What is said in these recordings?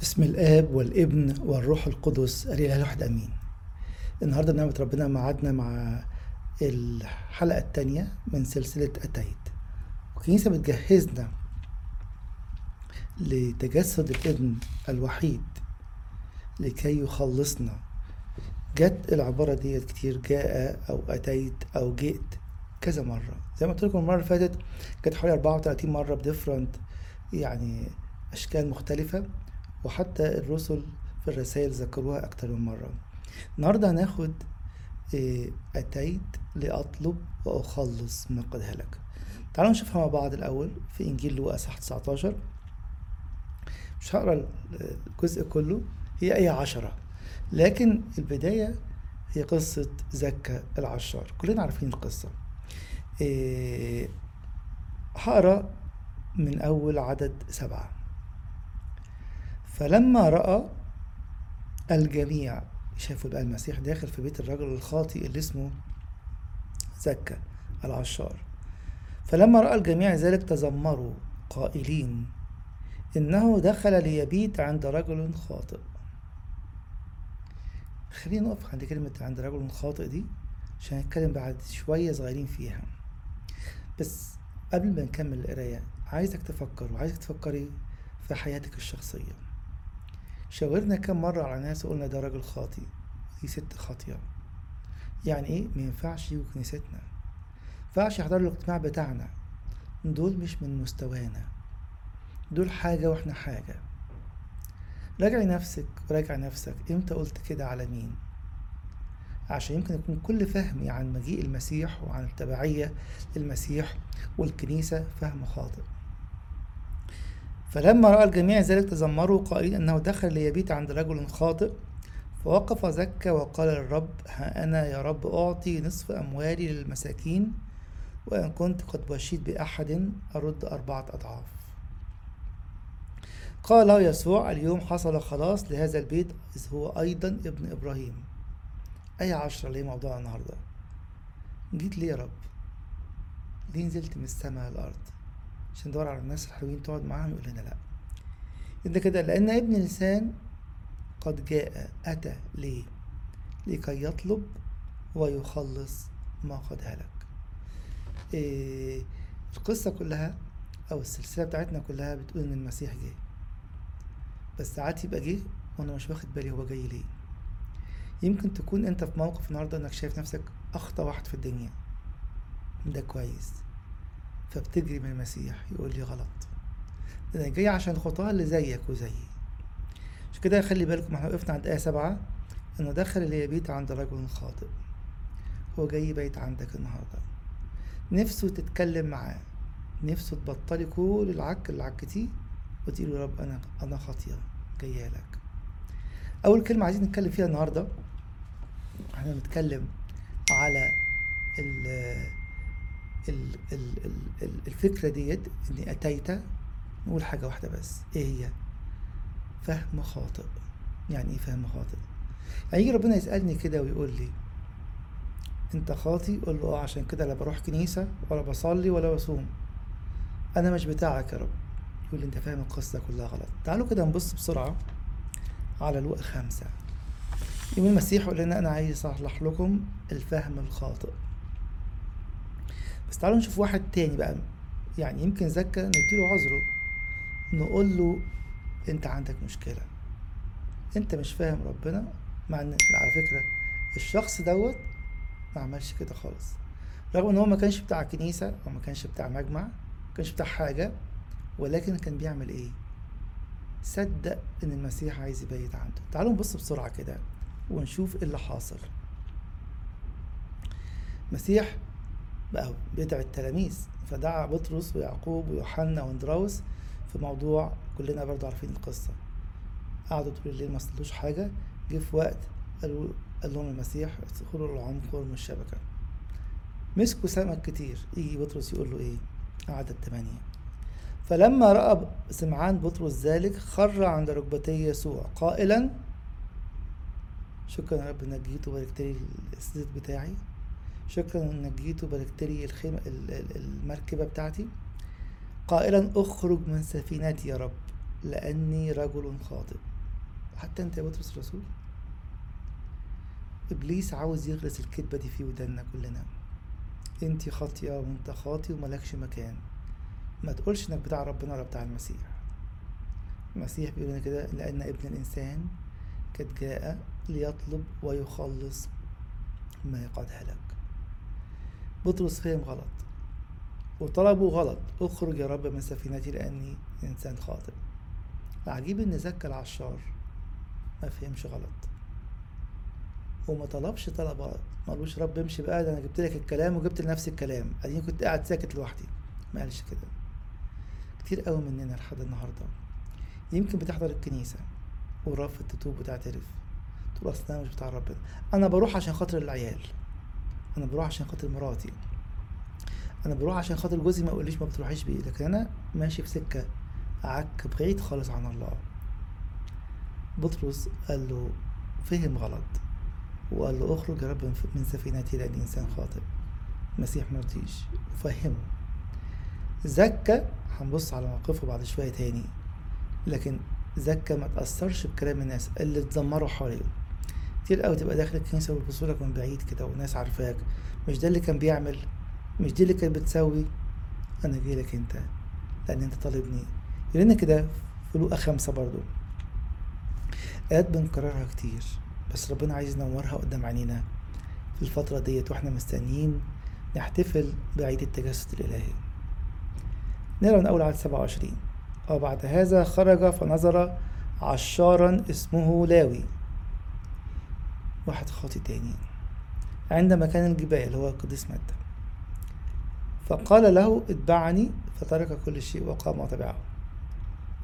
بسم الآب والابن والروح القدس الإله الواحد آمين. النهاردة بنعمة ربنا معادنا مع الحلقة التانية من سلسلة أتيت الكنيسة بتجهزنا لتجسد الابن الوحيد لكي يخلصنا. جت العبارة ديت كتير جاء أو أتيت أو جئت كذا مرة. زي ما قلت لكم المرة اللي فاتت جت حوالي 34 مرة بديفرنت يعني أشكال مختلفة. وحتى الرسل في الرسائل ذكروها أكتر من مرة. النهاردة هناخد إيه، أتيت لأطلب وأخلص من قد هلك تعالوا نشوفها مع بعض الأول في إنجيل لوقا صح 19 مش هقرأ الجزء كله هي آية عشرة. لكن البداية هي قصة زكا العشار. كلنا عارفين القصة. إيه، هقرأ من أول عدد سبعة. فلما رأى الجميع شافوا بقى المسيح داخل في بيت الرجل الخاطئ اللي اسمه زكا العشار. فلما رأى الجميع ذلك تذمروا قائلين إنه دخل ليبيت عند رجل خاطئ. خلينا نقف عند كلمة عند رجل خاطئ دي عشان نتكلم بعد شوية صغيرين فيها. بس قبل ما نكمل القراية عايزك تفكر وعايزك تفكري في حياتك الشخصية. شاورنا كم مرة على ناس وقلنا ده راجل خاطي دي ست خاطية يعني إيه؟ ما ينفعش يجوا كنيستنا. ينفعش يحضروا الاجتماع بتاعنا. دول مش من مستوانا. دول حاجة وإحنا حاجة. راجعي نفسك وراجع نفسك. إمتى قلت كده على مين؟ عشان يمكن يكون كل فهمي عن مجيء المسيح وعن التبعية للمسيح والكنيسة فهم خاطئ. فلما رأى الجميع ذلك تذمروا قائلين أنه دخل ليبيت عند رجل خاطئ فوقف زكا وقال للرب ها أنا يا رب أعطي نصف أموالي للمساكين وإن كنت قد وشيت بأحد أرد أربعة أضعاف. قال يسوع اليوم حصل خلاص لهذا البيت إذ هو أيضا ابن إبراهيم. أي عشرة ليه موضوع النهاردة. جيت ليه يا رب؟ ليه نزلت من السماء للأرض؟ عشان ندور على الناس الحلوين تقعد معاهم يقول لنا لا. انت كده لأن ابن الإنسان قد جاء أتى ليه؟ لكي يطلب ويخلص ما قد هلك. إيه القصة كلها أو السلسلة بتاعتنا كلها بتقول إن المسيح جه. بس ساعات يبقى جه وأنا مش واخد بالي هو جاي ليه. يمكن تكون أنت في موقف النهاردة إنك شايف نفسك أخطى واحد في الدنيا. ده كويس. فبتجري من المسيح يقول لي غلط. ده أنا جاي عشان خطاه اللي زيك وزيي. عشان كده خلي بالكم إحنا وقفنا عند آية سبعة إنه دخل ليبيت عند رجل خاطئ. هو جاي يبيت عندك النهاردة. نفسه تتكلم معاه. نفسه تبطلي كل العك اللي عكتيه وتقولي يا رب أنا أنا خاطية جاية لك. أول كلمة عايزين نتكلم فيها النهاردة إحنا بنتكلم على ال- الفكرة ديت إني أتيت نقول حاجة واحدة بس. إيه هي؟ فهم خاطئ. يعني إيه فهم خاطئ؟ يعني يجي ربنا يسألني كده ويقول لي أنت خاطي؟ أقول له أه عشان كده لا بروح كنيسة ولا بصلي ولا بصوم. أنا مش بتاعك يا رب. يقول لي أنت فاهم القصة كلها غلط. تعالوا كده نبص بسرعة على لوقا خمسة يوم المسيح يقول لنا أنا عايز أصلح لكم الفهم الخاطئ. بس تعالوا نشوف واحد تاني بقى. يعني يمكن زكا نديله عذره نقول له انت عندك مشكلة. انت مش فاهم ربنا مع ان على فكرة الشخص دوت ما عملش كده خالص. رغم ان هو ما كانش بتاع كنيسة أو ما كانش بتاع مجمع ما كانش بتاع حاجة ولكن كان بيعمل إيه؟ صدق ان المسيح عايز يبيت عنده. تعالوا نبص بسرعة كده ونشوف إيه اللي حاصل. مسيح بقى بيدعي التلاميذ. فدعا بطرس ويعقوب ويوحنا وأندراوس في موضوع كلنا برضو عارفين القصة. قعدوا طول الليل ما صلوش حاجة. جه في وقت قالوا قال لهم المسيح ادخلوا العمق وارموا الشبكة مسكوا سمك كتير. يجي بطرس يقول له إيه؟ عدد ثمانية فلما رأى سمعان بطرس ذلك خر عند ركبتي يسوع قائلا شكرا يا رب إنك جيت وباركت لي بتاعي. شكرا انك جيت وباركت الخيمة ال- ال- المركبة بتاعتي. قائلا اخرج من سفينتي يا رب لأني رجل خاطئ. حتى أنت يا بطرس الرسول؟ إبليس عاوز يغرس الكذبة دي في ودنا كلنا. أنت خاطئة وأنت خاطئ وملكش مكان. ما تقولش إنك بتاع ربنا ولا بتاع المسيح. المسيح بيقول كده لأن ابن الإنسان قد جاء ليطلب ويخلص ما قد هلك. بطرس فهم غلط. وطلبه غلط. اخرج يا رب من سفينتي لأني إنسان خاطئ. العجيب إن زكى العشار ما فهمش غلط. وما طلبش طلب غلط. قالوش رب امشي بقى ده أنا جبت لك الكلام وجبت لنفسي الكلام. اديني كنت قاعد ساكت لوحدي. ما قالش كده. كتير قوي مننا لحد النهارده. يمكن بتحضر الكنيسة. ورافض تتوب وتعترف تقول اصل أنا مش بتاع ربنا. أنا بروح عشان خاطر العيال. أنا بروح عشان خاطر مراتي. أنا بروح عشان خاطر جوزي ما يقوليش ما بتروحيش بيه لكن أنا ماشي في سكة عك بعيد خالص عن الله. بطرس قال له فهم غلط. وقال له أخرج يا رب من سفينتي لاني إنسان خاطئ. المسيح مرضيش وفهمه زكى هنبص على موقفه بعد شوية تاني. لكن زكى ما تأثرش بكلام الناس اللي اتذمروا حواليه. كتير قوي تبقى داخل الكنيسة ويبصوا لك من بعيد كده والناس عارفاك. مش ده اللي كان بيعمل مش دي اللي كانت بتسوي أنا جاي لك أنت لأن أنت طالبني. يقول كده في لوقا خمسة برضو. آيات بنكررها كتير بس ربنا عايز ينورها قدام عينينا في الفترة ديت وإحنا مستنيين نحتفل بعيد التجسد الإلهي. نقرأ من أول عدد سبعة وعشرين. وبعد هذا خرج فنظر عشارا اسمه لاوي. واحد خاطي تاني عند مكان الجبال هو القديس متى. فقال له اتبعني. فترك كل شيء وقام وتبعه.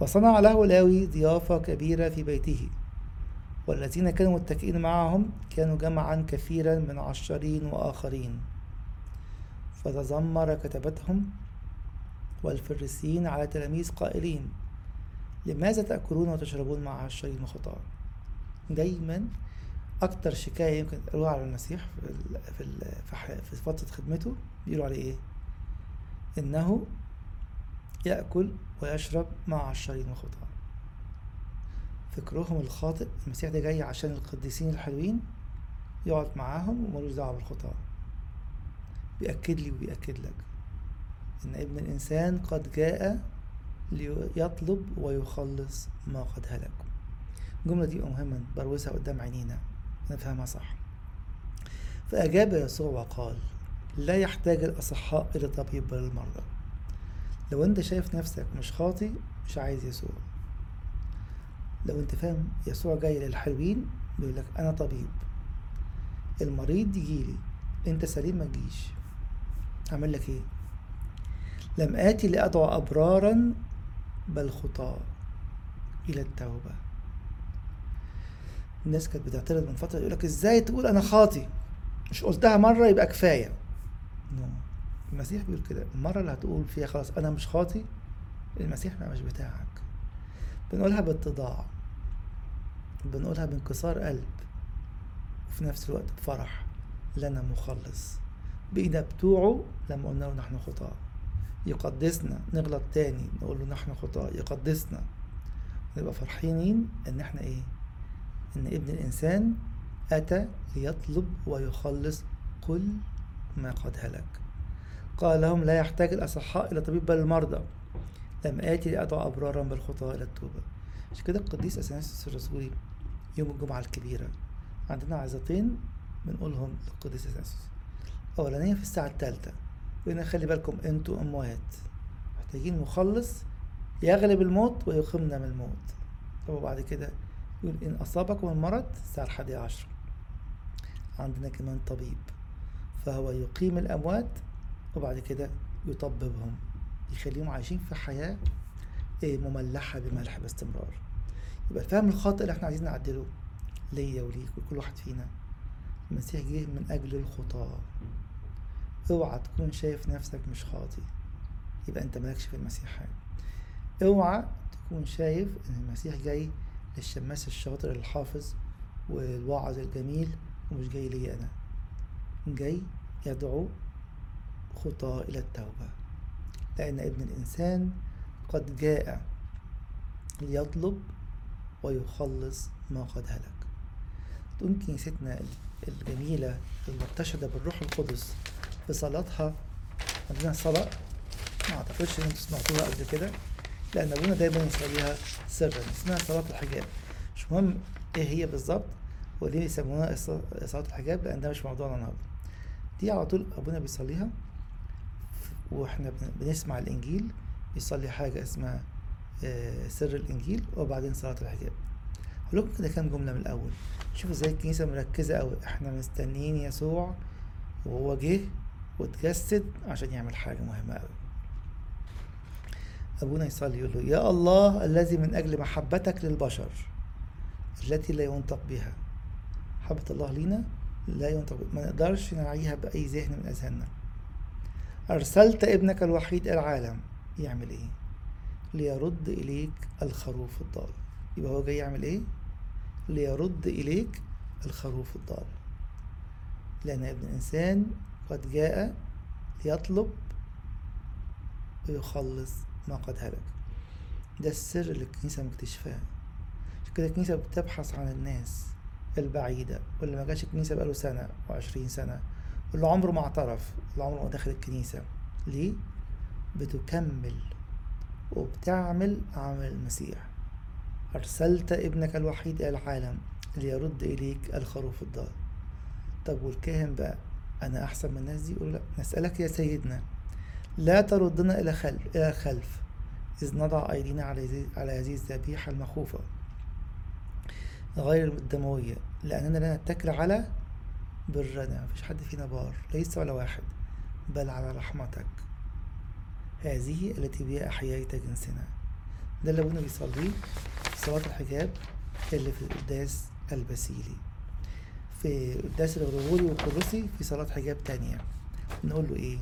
وصنع له لاوي ضيافة كبيرة في بيته. والذين كانوا متكئين معهم كانوا جمعا كثيرا من عشرين وآخرين. فتذمر كتبتهم والفريسيين على تلاميذ قائلين لماذا تأكلون وتشربون مع عشرين وخطاة دايما أكتر شكاية يمكن تقولوها على المسيح في في في فترة خدمته بيقولوا عليه إيه؟ إنه يأكل ويشرب مع عشرين وخطاة فكرهم الخاطئ المسيح ده جاي عشان القديسين الحلوين يقعد معاهم وملوش دعوة بالخطاة بيأكد لي وبيأكد لك إن ابن الإنسان قد جاء ليطلب ويخلص ما قد هلك. الجملة دي مهمة بروزها قدام عينينا. نفهمها صح. فأجاب يسوع وقال لا يحتاج الأصحاء إلى طبيب بل المرضى. لو أنت شايف نفسك مش خاطي مش عايز يسوع. لو أنت فاهم يسوع جاي للحلوين بيقول لك أنا طبيب. المريض يجيلي أنت سليم ما تجيش. أعمل لك إيه؟ لم آتي لأدعو أبرارا بل خطاة إلى التوبة. الناس كانت بتعترض من فترة يقول لك إزاي تقول أنا خاطي؟ مش قلتها مرة يبقى كفاية. نو المسيح بيقول كده المرة اللي هتقول فيها خلاص أنا مش خاطي المسيح ما مش بتاعك. بنقولها باتضاع. بنقولها بانكسار قلب. وفي نفس الوقت بفرح. لنا مخلص. بإيده بتوعه لما قلنا له نحن خطاة. يقدسنا. نغلط تاني. نقول له نحن خطاة. يقدسنا. نبقى فرحانين إن إحنا إيه؟ إن ابن الإنسان أتى ليطلب ويخلص كل ما قد هلك. قال لهم لا يحتاج الأصحاء إلى طبيب بل المرضى. لم آتي لادعو أبرارا بالخطاة إلى التوبة. عشان كده القديس اثناسيوس الرسولي يوم الجمعة الكبيرة؟ عندنا عظتين بنقولهم للقديس اثناسيوس أولانية في الساعة الثالثة. وهنا خلي بالكم أنتوا اموات محتاجين مخلص يغلب الموت ويقيمنا من الموت. وبعد كده؟ يقول إن اصابكم المرض الساعة الحادية عشر عندنا كمان طبيب فهو يقيم الأموات وبعد كده يطببهم يخليهم عايشين في حياة مملحة بملح باستمرار. يبقى الفهم الخاطئ اللي إحنا عايزين نعدله ليا وليك وكل واحد فينا المسيح جه من أجل الخطاة اوعى تكون شايف نفسك مش خاطي يبقى أنت مالكش في المسيح حاجة اوعى تكون شايف إن المسيح جاي للشماس الشاطر الحافظ والواعظ الجميل ومش جاي لي أنا. جاي يدعو خطى إلى التوبة. لأن ابن الإنسان قد جاء ليطلب ويخلص ما قد هلك. تقوم كنيستنا الجميلة المرتشدة بالروح القدس بصلاتها عندنا صلاة ما أعتقدش إن أنتوا سمعتوها قبل كده. لأن أبونا دايما يصليها سرا اسمها صلاة الحجاب. مش مهم إيه هي بالظبط وليه يسموها الص- صلاة الحجاب لأن ده مش موضوعنا النهارده. دي على طول أبونا بيصليها وإحنا بن- بنسمع الإنجيل بيصلي حاجة اسمها آه، سر الإنجيل وبعدين صلاة الحجاب. هقول لكم كده كام جملة من الأول. شوفوا إزاي الكنيسة مركزة قوي إحنا مستنيين يسوع وهو جه واتجسد عشان يعمل حاجة مهمة قوي أبونا يصلي يقول له يا الله الذي من أجل محبتك للبشر التي لا ينطق بها محبة الله لينا لا ينطق. ما نقدرش نعيها بأي ذهن من أذهاننا أرسلت ابنك الوحيد العالم يعمل إيه؟ ليرد إليك الخروف الضال يبقى هو جاي يعمل إيه؟ ليرد إليك الخروف الضال لأن ابن الإنسان قد جاء ليطلب ويخلص ما قد هلك ده السر اللي الكنيسة مكتشفاه. عشان كده الكنيسة بتبحث عن الناس البعيدة واللي ما جاش الكنيسة بقاله سنة وعشرين سنة واللي عمره ما اعترف واللي عمره ما دخل الكنيسة. ليه؟ بتكمل وبتعمل عمل المسيح. أرسلت ابنك الوحيد إلى العالم ليرد إليك الخروف الضال طب والكاهن بقى أنا أحسن من الناس دي؟ يقول لا نسألك يا سيدنا لا تردنا إلى خلف إلى الخلف إذ نضع أيدينا على هذه- الذبيحة المخوفة غير الدموية لأننا لا نتكل على برنا. مفيش حد فينا بار ليس ولا واحد. بل على رحمتك. هذه التي بها أحييت جنسنا. ده اللي أبونا بيصليه في صلاة الحجاب اللي في القداس البسيلي. في القداس الغرغوري والقدسي في صلاة حجاب تانية. نقول له إيه؟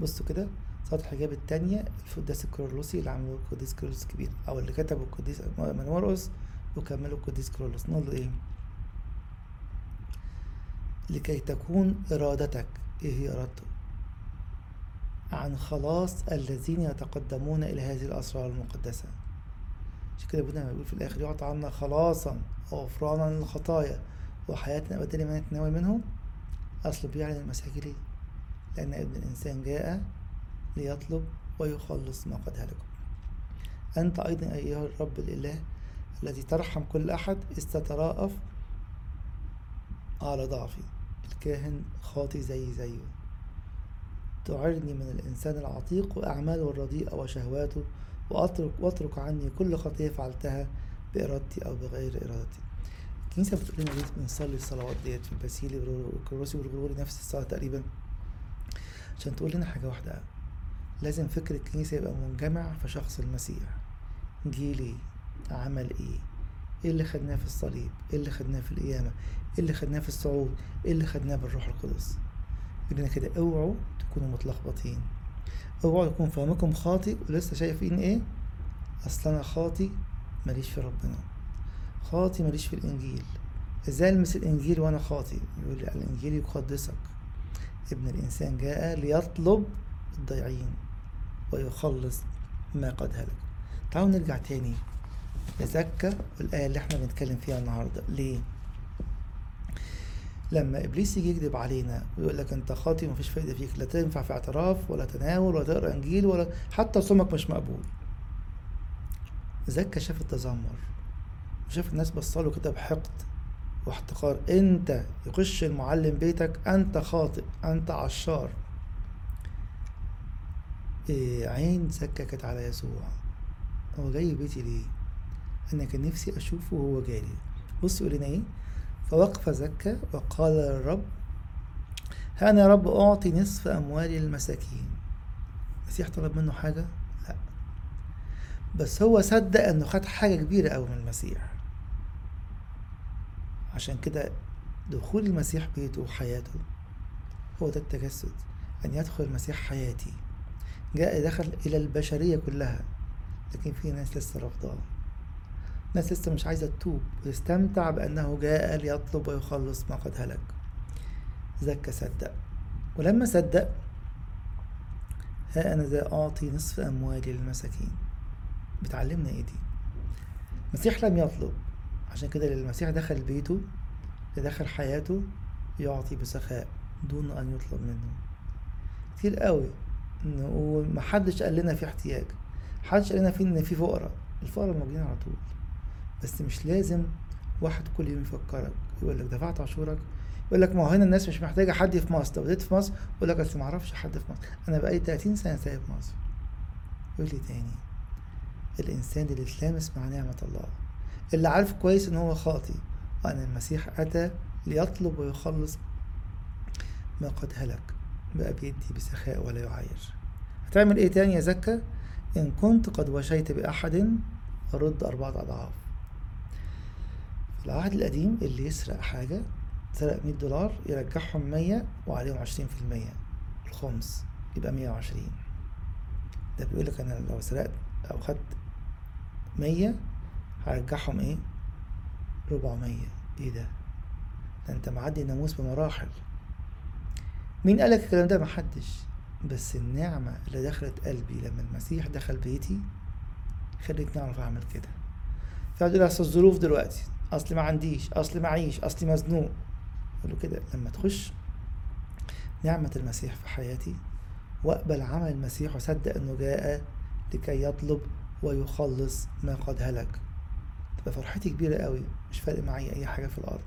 بصوا كده صلاة الحجاب التانية القداس الكرولوسي اللي عمله القديس كرولوس الكبير أو اللي كتبه القديس منورقس وكمله القديس كرولوس. نقول له إيه؟ لكي تكون إرادتك. إيه هي إرادته؟ عن خلاص الذين يتقدمون إلى هذه الأسرار المقدسة. عشان كده ابونا بيقول في الآخر يعطى عنا خلاصا وغفرانا للخطايا وحياتنا أبدا لما نتناول منه أصل بيعلن المسيح ليه لأن ابن الإنسان جاء ليطلب ويخلص ما قد هلكوا أنت أيضا أيها الرب الإله الذي ترحم كل أحد استتراءف على ضعفي. الكاهن خاطي زي زيه. تعرني من الإنسان العتيق وأعماله الرديئة وشهواته وأترك واترك عني كل خطية فعلتها بإرادتي أو بغير إرادتي. الكنيسة بتقول لنا بنصلي الصلوات ديت في الباسيلي والكروسي والغرغوري نفس الصلاة تقريبا. عشان تقول لنا حاجة واحدة. لازم فكر الكنيسة يبقى منجمع في شخص المسيح. جه ليه عمل إيه؟ إيه اللي خدناه في الصليب؟ إيه اللي خدناه في القيامة؟ إيه اللي خدناه في الصعود؟ إيه اللي خدناه بالروح القدس؟ يقول كده اوعوا تكونوا متلخبطين. اوعوا يكون فهمكم خاطئ ولسه شايفين إيه؟ أصل أنا خاطي ماليش في ربنا. خاطي ماليش في الإنجيل. إزاي ألمس الإنجيل وأنا خاطي يقول لي الإنجيل يقدسك. ابن الإنسان جاء ليطلب الضيعين ويخلص ما قد هلك. تعالوا نرجع تاني. لزكا والآية اللي إحنا بنتكلم فيها النهاردة. ليه؟ لما إبليس يجي يكذب علينا ويقول لك أنت خاطي ومفيش فايدة فيك. لا تنفع في اعتراف ولا تناول ولا تقرأ إنجيل ولا حتى صومك مش مقبول. زكا شاف التذمر وشاف الناس بصاله كده بحقد. واحتقار. أنت يخش المعلم بيتك أنت خاطئ أنت عشار. إيه عين كانت على يسوع. هو جاي بيتي ليه؟ أنا كان نفسي اشوفه وهو جالي. بص لنا إيه؟ فوقف زكا وقال للرب أنا يا رب أعطي نصف اموالي للمساكين المسيح طلب منه حاجة؟ لا. بس هو صدق إنه خد حاجة كبيرة قوي من المسيح. عشان كده دخول المسيح بيته وحياته هو ده التجسد أن يدخل المسيح حياتي. جاء دخل إلى البشرية كلها لكن في ناس لسه رافضاه. ناس لسه مش عايزة تتوب ويستمتع بأنه جاء ليطلب ويخلص ما قد هلك. زكى صدق. ولما صدق ها أنا ذا أعطي نصف أموالي للمساكين. بتعلمنا إيه دي؟ المسيح لم يطلب. عشان كده المسيح دخل بيته دخل حياته يعطي بسخاء دون أن يطلب منه. كتير قوي نقول محدش قال لنا في احتياج محدش قال لنا في إن في فقراء الفقراء موجودين على طول. بس مش لازم واحد كل يوم يفكرك يقول لك دفعت عشورك يقول لك ما هو هنا الناس مش محتاجة حد في مصر لو في مصر يقول لك أصل ما أعرفش حد في مصر. أنا بقالي 30 سنة سايب مصر. يقول لي تاني الإنسان اللي اتلامس مع نعمة الله اللي عارف كويس إن هو خاطي وان المسيح أتى ليطلب ويخلص ما قد هلك. بقى بيدي بسخاء ولا يعاير هتعمل إيه تاني يا زكا؟ إن كنت قد وشيت بأحد رد أربعة أضعاف. في العهد القديم اللي يسرق حاجة سرق 100 دولار يرجعهم 100 وعليهم 20% الخمس يبقى 120 ده بيقول لك أنا لو سرقت أو خدت 100 هرجعهم إيه؟ 400 إيه ده؟ ده أنت معدي الناموس بمراحل. مين قالك الكلام ده؟ محدش. بس النعمة اللي دخلت قلبي لما المسيح دخل بيتي خلتني أعرف أعمل كده. فقعد يقول أصل الظروف دلوقتي. أصل ما عنديش. أصل معيش. أصل مزنوق. أقول له كده. لما تخش نعمة المسيح في حياتي واقبل عمل المسيح واصدق إنه جاء لكي يطلب ويخلص ما قد هلك. تبقى فرحتي كبيرة قوي. مش فارق معايا أي حاجة في الأرض.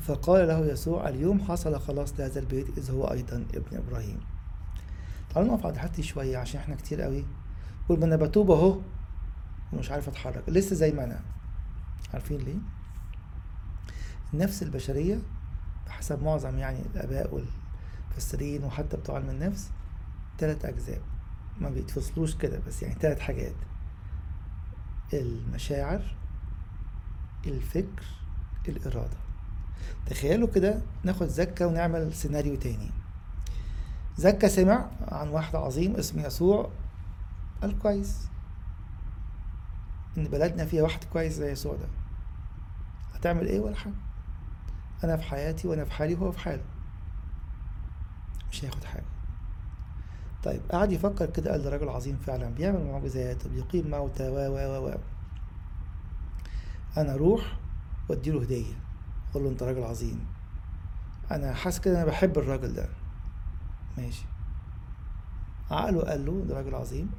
فقال له يسوع اليوم حصل خلاص لهذا البيت إذ هو أيضا ابن إبراهيم. تعالوا نقف عند حتى شوية عشان إحنا كتير قوي. قول ما أنا بتوب أهو ومش عارف أتحرك. لسه زي ما أنا. عارفين ليه؟ النفس البشرية بحسب معظم يعني الآباء والمفسرين وحتى بتوع علم النفس تلات أجزاء. ما بيتفصلوش كده بس يعني تلات حاجات. المشاعر الفكر الإرادة. تخيلوا كده ناخد زكا ونعمل سيناريو تاني. زكا سمع عن واحد عظيم اسمه يسوع قال كويس إن بلدنا فيها واحد كويس زي يسوع ده. هتعمل إيه ولا حاجة؟ أنا في حياتي وأنا في حالي وهو في حاله. مش هياخد حاجة. طيب قعد يفكر كده قال ده راجل عظيم فعلا بيعمل معجزات وبيقيم موتى و و و أنا أروح وأديله هدية أقول له أنت راجل عظيم. أنا حاسس كده أنا بحب الراجل ده. ماشي. عقله قال له ده راجل عظيم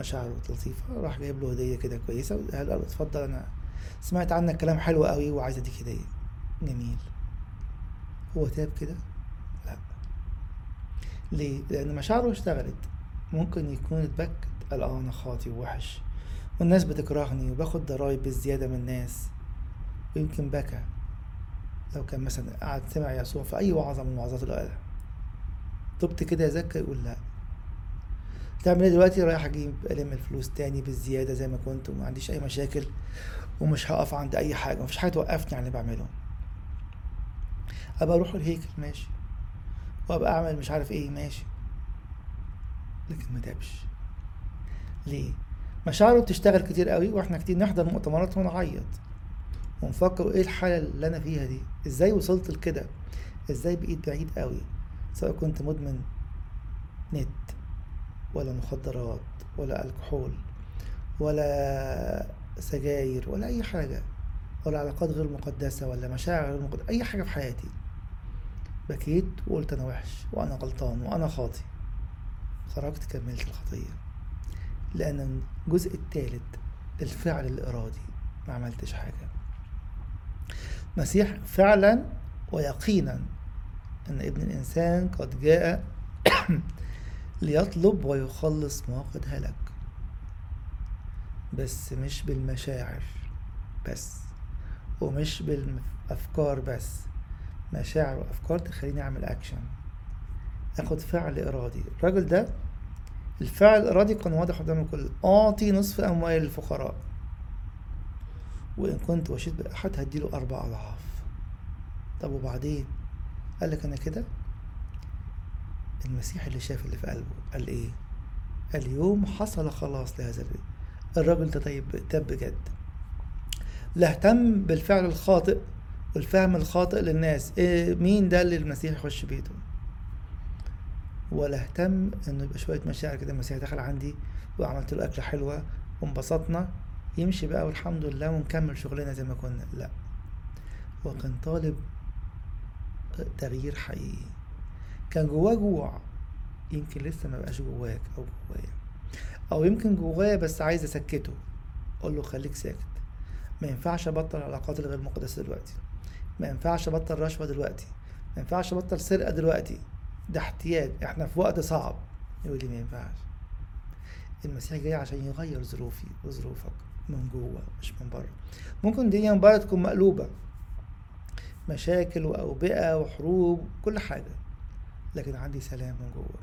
مشاعره لطيفة راح جايب له هدية كده كويسة قال له اتفضل أنا سمعت عنك كلام حلو قوي وعايز أديك هدية. جميل. هو تاب كده ليه؟ لأن مشاعره اشتغلت. ممكن يكون اتبكت قال آه أنا خاطي ووحش والناس بتكرهني وباخد ضرايب بالزيادة من الناس. ويمكن بكى. لو كان مثلا قعد سمع يسوع في أي وعظة من الوعظات اللي قالها تبت كده يا زكا يقول لا. تعمل إيه دلوقتي؟ رايح أجيب ألم الفلوس تاني بالزيادة زي ما كنت وما عنديش أي مشاكل ومش هقف عند أي حاجة. مفيش حاجة توقفني عن اللي بعمله. أبقى أروح الهيكل ماشي. وأبقى أعمل مش عارف إيه ماشي. لكن ما تابش ليه؟ مشاعره بتشتغل كتير قوي وإحنا كتير نحضر مؤتمرات ونعيط. ونفكر إيه الحالة اللي أنا فيها دي؟ إزاي وصلت لكده؟ إزاي بقيت بعيد قوي؟ سواء كنت مدمن نت ولا مخدرات ولا ألكحول ولا سجاير ولا أي حاجة ولا علاقات غير مقدسة ولا مشاعر غير مقدسة أي حاجة في حياتي. بكيت وقلت أنا وحش وأنا غلطان وأنا خاطي خرجت كملت الخطية. لأن الجزء الثالث الفعل الإرادي ما عملتش حاجة. مسيح فعلا ويقينا أن ابن الإنسان قد جاء ليطلب ويخلص ما قد هلك. بس مش بالمشاعر بس ومش بالأفكار بس. مشاعر وأفكار تخليني أعمل اكشن اخد فعل إرادي. الراجل ده الفعل الإرادي كان واضح قدام الكل أعطي نصف اموال الفقراء وإن كنت وشيت بأحد هديله أربع أضعاف. طب وبعدين؟ قال لك أنا كده؟ المسيح اللي شاف اللي في قلبه قال إيه؟ اليوم حصل خلاص لهذا البيت الراجل ده طيب تاب بجد. لا اهتم بالفعل الخاطئ. والفهم الخاطئ للناس. إيه مين ده اللي المسيح يخش بيته؟ ولا اهتم إنه يبقى شوية مشاعر كده؟ المسيح دخل عندي وعملت له أكلة حلوة وانبسطنا. يمشي بقى والحمد لله ونكمل شغلنا زي ما كنا. لا. هو كان طالب تغيير حقيقي. كان جواه جوع. يمكن لسه ما بقاش جواك أو جوايا. أو يمكن جوايا بس عايز أسكته. أقول له خليك ساكت. ما ينفعش أبطل العلاقات الغير مقدسة دلوقتي. ما ينفعش ابطل رشوة دلوقتي. ما ينفعش ابطل سرقة دلوقتي. ده احتياج. إحنا في وقت صعب. يقول لي ما ينفعش. المسيح جاي عشان يغير ظروفي وظروفك من جوه مش من بره. ممكن الدنيا من بره تكون مقلوبة. مشاكل وأوبئة وحروب كل حاجة. لكن عندي سلام من جوه.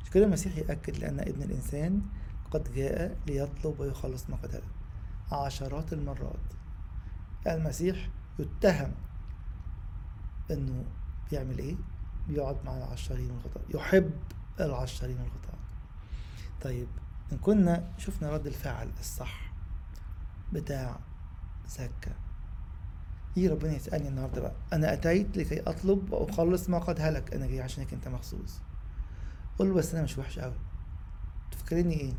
عشان كده المسيح يأكد لأن ابن الإنسان قد جاء ليطلب ويخلص ما هلك عشرات المرات. المسيح يتهم إنه بيعمل إيه؟ بيقعد مع العشارين والخطاة يحب العشارين والخطاة طيب إن كنا شفنا رد الفعل الصح بتاع زكا. يجي ربنا يسألني النهارده بقى أنا أتيت لكي أطلب وأخلص ما قد هلك أنا جاي عشانك أنت مخصوص. قول له بس أنا مش وحش أوي. تفكرني إيه؟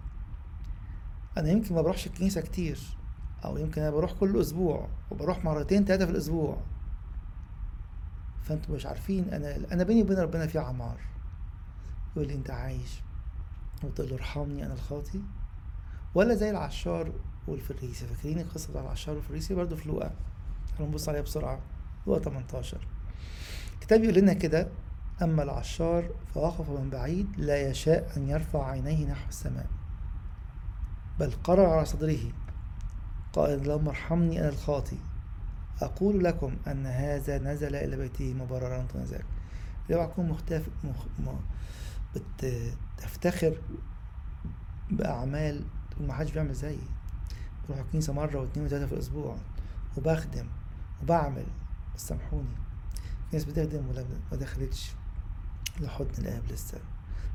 أنا يمكن ما بروحش الكنيسة كتير أو يمكن أنا بروح كل أسبوع وبروح مرتين تلاتة في الأسبوع. فأنتوا مش عارفين أنا أنا بيني وبين ربنا في عمار. يقول لي أنت عايش؟ وتقول له ارحمني أنا الخاطي. ولا زي العشار والفريسي. فاكرين القصة بتاع العشار والفريسي؟ برضه في لوقا. هنبص عليها بسرعة. لوقا 18 الكتاب يقول لنا كده أما العشار فوقف من بعيد لا يشاء أن يرفع عينيه نحو السماء. بل قرع على صدره. قال اللهم ارحمني أنا الخاطي. أقول لكم أن هذا نزل إلى بيته مبررا ذاك اوعى تكون مختف مخ... م... بتفتخر بأعمال تقول ما حدش بيعمل زيي. بروح الكنيسة مرة واتنين وتلاتة في الأسبوع وبخدم وبعمل. بس سامحوني. في ناس بتخدم ولا ما دخلتش لحضن الآب لسه.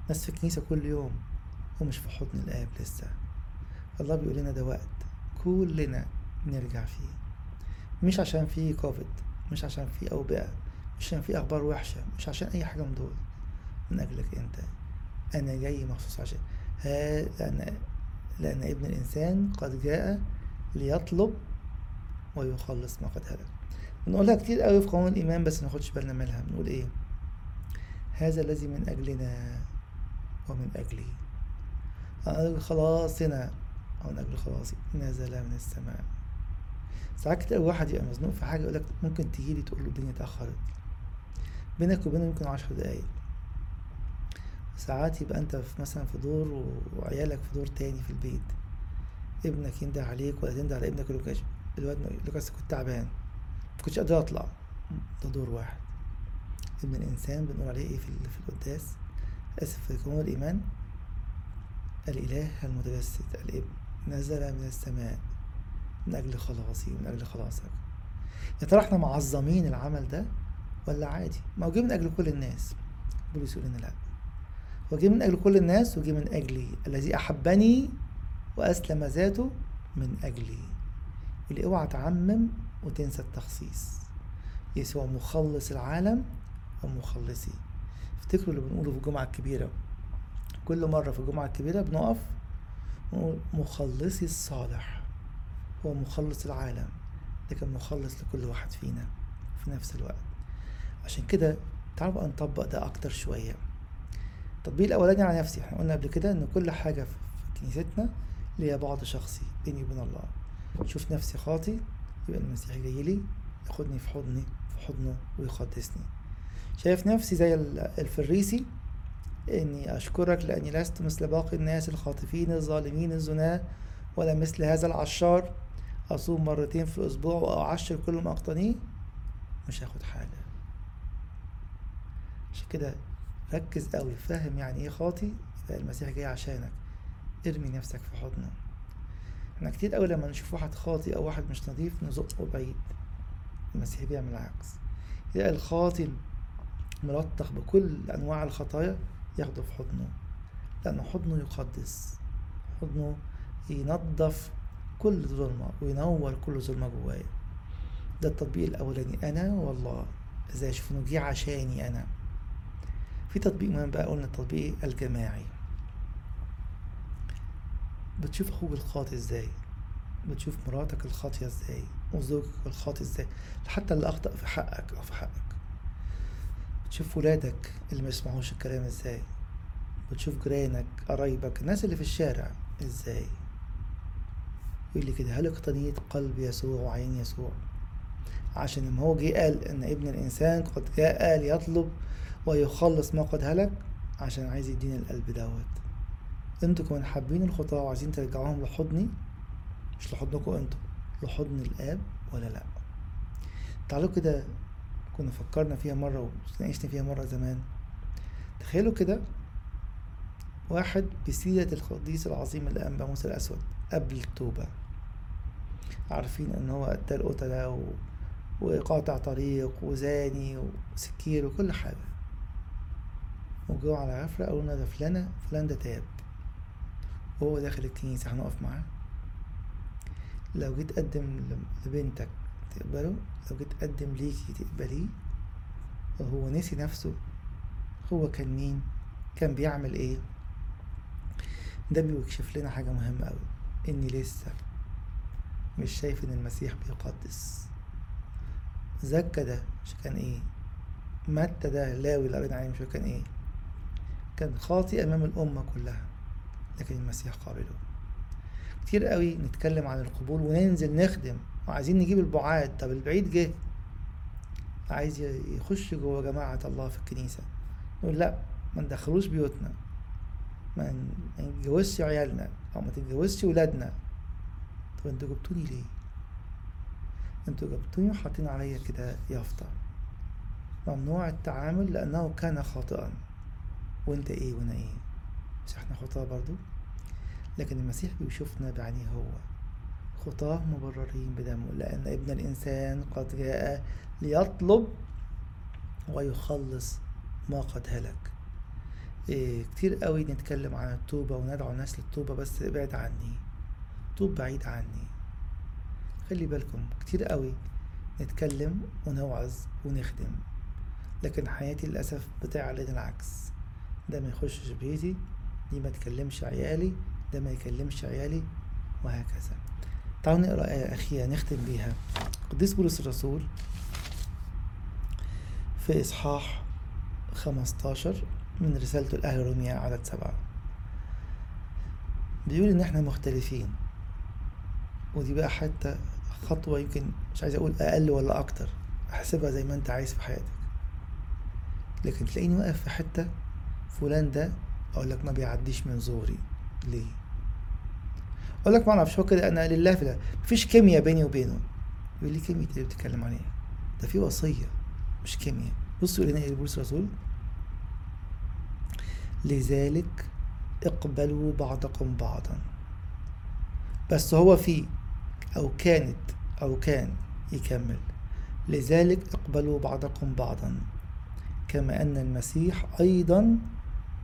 ناس في الكنيسة كل يوم ومش في حضن الآب لسه. الله بيقول لنا ده وقت كلنا نرجع فيه. مش عشان فيه كوفيد مش عشان فيه أوبئة مش عشان فيه أخبار وحشة مش عشان أي حاجة من دول. من أجلك أنت. أنا جاي مخصوص عشان ها لأن لأن ابن الإنسان قد جاء ليطلب ويخلص ما قد هلك. بنقولها كتير قوي في قانون الإيمان بس ناخدش بالنا منها. بنقول إيه؟ هذا الذي من أجلنا ومن أجلي. أنا أجل خلاصنا أو من أجل خلاصي. نزل من السماء. ساعات كتير واحد يبقى مزنوق في حاجة يقولك ممكن تجيلي تقول له الدنيا اتأخرت. بينك وبينه يمكن عشر دقايق. ساعات يبقى انت في مثلا في دور وعيالك في دور تاني في البيت. ابنك ينده عليك ولا تنده على ابنك لك الواد لك كنت تعبان. ما كنتش قادر أطلع. ده دور واحد. ابن الإنسان بنقول عليه إيه في في القداس؟ آسف في قانون الإيمان. الإله المتجسد الابن نزل من السماء. من أجل خلاصي ومن أجل خلاصك. يا ترى إحنا معظمين العمل ده ولا عادي؟ ما هو جه من أجل كل الناس. بولس يقول لنا لأ. هو جه من أجل كل الناس وجه من أجلي. الذي أحبني وأسلم ذاته من أجلي. اللي اوعى تعمم وتنسى التخصيص. يسوع مخلص العالم ومخلصي. افتكروا اللي بنقوله في الجمعة الكبيرة. كل مرة في الجمعة الكبيرة بنقف ونقول مخلصي الصالح. هو مخلص العالم لكن مخلص لكل واحد فينا في نفس الوقت. عشان كده تعالوا بقى نطبق ده أكتر شوية. التطبيق الأولاني على نفسي إحنا قلنا قبل كده إن كل حاجة في كنيستنا ليها بعد شخصي بيني وبين الله. شوف نفسي خاطي يبقى المسيح جاي لي ياخدني في حضني في حضنه ويقدسني. شايف نفسي زي الفريسي إني أشكرك لأني لست مثل باقي الناس الخاطفين الظالمين الزناة ولا مثل هذا العشار. أصوم مرتين في الأسبوع وأعشر كل ما أقتنيه مش هاخد حاجة. عشان كده ركز قوي فاهم يعني إيه خاطي؟ يبقى المسيح جاي عشانك. ارمي نفسك في حضنه. إحنا كتير قوي لما نشوف واحد خاطي أو واحد مش نظيف نزقه بعيد. المسيح بيعمل العكس. يلاقي الخاطي ملطخ بكل أنواع الخطايا ياخده في حضنه لأن حضنه يقدس حضنه ينظف كل ظلمة وينور كل ظلمة جوايا. ده التطبيق الأولاني. أنا والله إزاي أشوف إنه جه عشاني أنا. في تطبيق مهم بقى قلنا التطبيق الجماعي. بتشوف أخوك الخاطئ إزاي؟ بتشوف مراتك الخاطية إزاي؟ وزوجك الخاطئ إزاي؟ حتى اللي أخطأ في حقك أو في حقك. بتشوف ولادك اللي ما يسمعوش الكلام إزاي؟ بتشوف جيرانك قرايبك الناس اللي في الشارع إزاي؟ يقول لي كده هل اقتنيت قلب يسوع وعين يسوع؟ عشان لما هو جه قال إن ابن الإنسان قد جاء ليطلب ويخلص ما قد هلك عشان عايز يدينا القلب دوت. أنتوا كمان حابين الخطاة وعايزين ترجعوهم لحضني؟ مش لحضنكم أنتوا لحضن الآب ولا لأ. تعالوا كده كنا فكرنا فيها مرة وتناقشنا فيها مرة زمان. تخيلوا كده واحد بسيرة القديس العظيم الأنبا موسى الأسود قبل التوبة. عارفين إن هو قتل قتلة و... وقاطع طريق وزاني وسكير وكل حاجة. وجوا على عفرة قالوا ده فلانة فلان ده تاب. وهو داخل الكنيسة هنقف معاه. لو جيت تقدم لبنتك تقبله؟ لو جيت تقدم ليكي تقبليه؟ وهو نسي نفسه؟ هو كان مين؟ كان بيعمل إيه؟ ده بيكشف لنا حاجة مهمة أوي إني لسه مش شايف إن المسيح بيقدس. زكا ده مش كان إيه؟ متى ده لاوي اللي قرينا عليه مش كان إيه؟ كان خاطئ أمام الأمة كلها لكن المسيح قابله. كتير قوي نتكلم عن القبول وننزل نخدم وعايزين نجيب البعاد. طب البعيد جه. عايز يخش جوه جماعة الله في الكنيسة. نقول لا ما ندخلوش بيوتنا. ما نتجوزش عيالنا أو ما تتجوزش ولادنا. طب أنتوا جبتوني ليه؟ أنتوا جبتوني وحاطين عليا كده يافطة. ممنوع التعامل لأنه كان خاطئا. وأنت إيه وأنا إيه؟ مش إحنا خطاة برضو؟ لكن المسيح بيشوفنا بعينيه هو. خطاة مبررين بدمه لأن ابن الإنسان قد جاء ليطلب ويخلص ما قد هلك. إيه كتير قوي نتكلم عن التوبة وندعو الناس للتوبة بس ابعد عني. توب بعيد عني. خلي بالكم كتير قوي نتكلم ونوعظ ونخدم لكن حياتي للأسف بتعلن العكس. ده ما يخشش بيتي دي ما تكلمش عيالي ده ما يكلمش عيالي وهكذا. تعالوا نقرأ آية أخيرة نختم بيها. قديس بولس الرسول في إصحاح 15 من رسالته لأهل روميا عدد سبعة. بيقول إن إحنا مختلفين. ودي بقى حتى خطوة يمكن مش عايز أقول أقل ولا أكتر أحسبها زي ما أنت عايز في حياتك. لكن تلاقيني واقف في حتة فلان ده أقول لك ما بيعديش من زوري. ليه؟ أقول لك ما أعرفش هو كده؟ أنا لله في ده. مفيش كيمياء بيني وبينه. يقول لي كيمياء اللي بتتكلم عليها؟ ده في وصية مش كيمياء. بصوا لنا إيه بولس الرسول. لذلك اقبلوا بعضكم بعضا. بس هو في أو كانت أو كان يكمل. لذلك أقبلوا بعضكم بعضا كما أن المسيح أيضا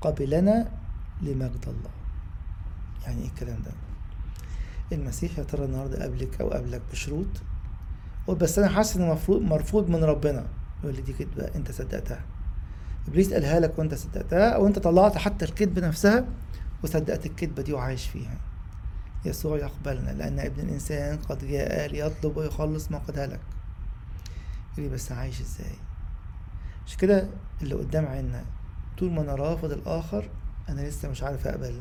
قبلنا لمجد الله. يعني إيه الكلام ده؟ المسيح يا ترى النهارده قبلك أو قبلك بشروط؟ بس أنا حاسس مفروض مرفوض من ربنا. يقول لي دي كدبه أنت صدقتها. إبليس قالها لك وأنت صدقتها أو انت طلعت حتى الكذبة نفسها وصدقت الكذبة دي وعايش فيها. يسوع يقبلنا لأن ابن الإنسان قد جاء ليطلب ويخلص ما قد هلك. يقول لي بس عايش إزاي؟ مش كده اللي قدام عيننا؟ طول ما أنا رافض الآخر أنا لسه مش عارف أقبل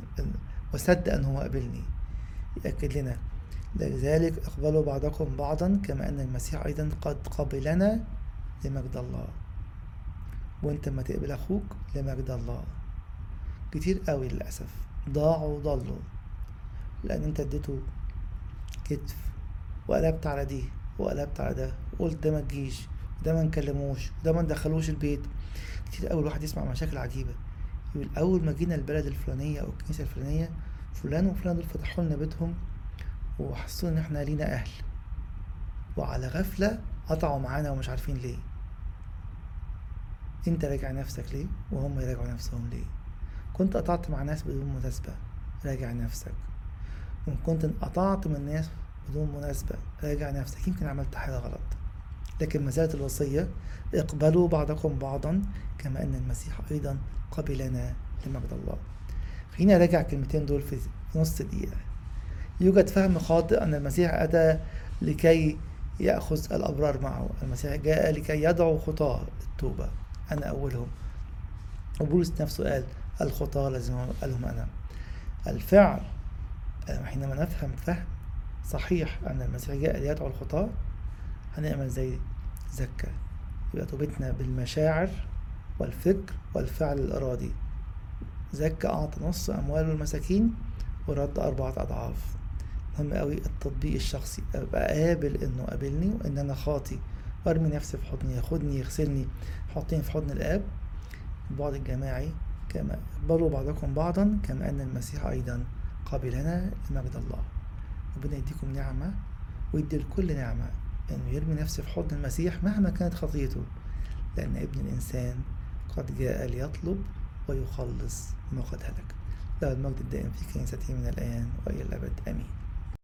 وأصدق إن هو قبلني يأكد لنا لذلك اقبلوا بعضكم بعضا كما أن المسيح أيضا قد قبلنا لمجد الله. وأنت ما تقبل أخوك لمجد الله. كتير قوي للأسف. ضاعوا وضلوا. لأن أنت اديته كتف وقلبت على دي وقلبت على ده وقلت ده ما تجيش وده ما نكلموش وده ما ندخلوش البيت. كتير قوي الواحد يسمع مشاكل عجيبة. يقول أول ما جينا البلد الفلانية أو الكنيسة الفلانية فلان وفلان دول فتحوا لنا بيتهم وحسوا إن إحنا لينا أهل. وعلى غفلة قطعوا معانا ومش عارفين ليه. أنت راجع نفسك ليه؟ وهم يراجعوا نفسهم ليه؟ كنت قطعت مع ناس بدون مناسبة. راجع نفسك. وإن كنت انقطعت من ناس بدون مناسبة. راجع نفسك. يمكن عملت حاجة غلط. لكن ما زالت الوصية اقبلوا بعضكم بعضا كما أن المسيح أيضا قبلنا لمجد الله. خليني أراجع الكلمتين دول في نص دقيقة. يوجد فهم خاطئ أن المسيح أتى لكي يأخذ الأبرار معه. المسيح جاء لكي يدعو خطاة التوبة. أنا أولهم. وبولس نفسه قال الخطاة لازم قالهم أنا. الفعل حينما نفهم فهم صحيح أن المسيح جاء ليدعو الخطاة هنعمل زي زكا. يبقى توبتنا بالمشاعر والفكر والفعل الإرادي. زكا أعطى نص أمواله المساكين ورد أربعة أضعاف. مهم قوي التطبيق الشخصي. أبقى قابل إنه قابلني وإن أنا خاطي. وأرمي نفسي في حضني ياخدني يغسلني. يحطني في حضن الآب. البعد الجماعي كما اقبلوا بعضكم بعضا كما أن المسيح أيضا. قابلنا لمجد الله. ربنا يديكم نعمة ويدي لكل نعمة إنه يرمي نفسه في حضن المسيح مهما كانت خطيته. لأن ابن الإنسان قد جاء ليطلب ويخلص ما قد هلك. له المجد الدائم في كنيسته من الآن وإلى الأبد. آمين.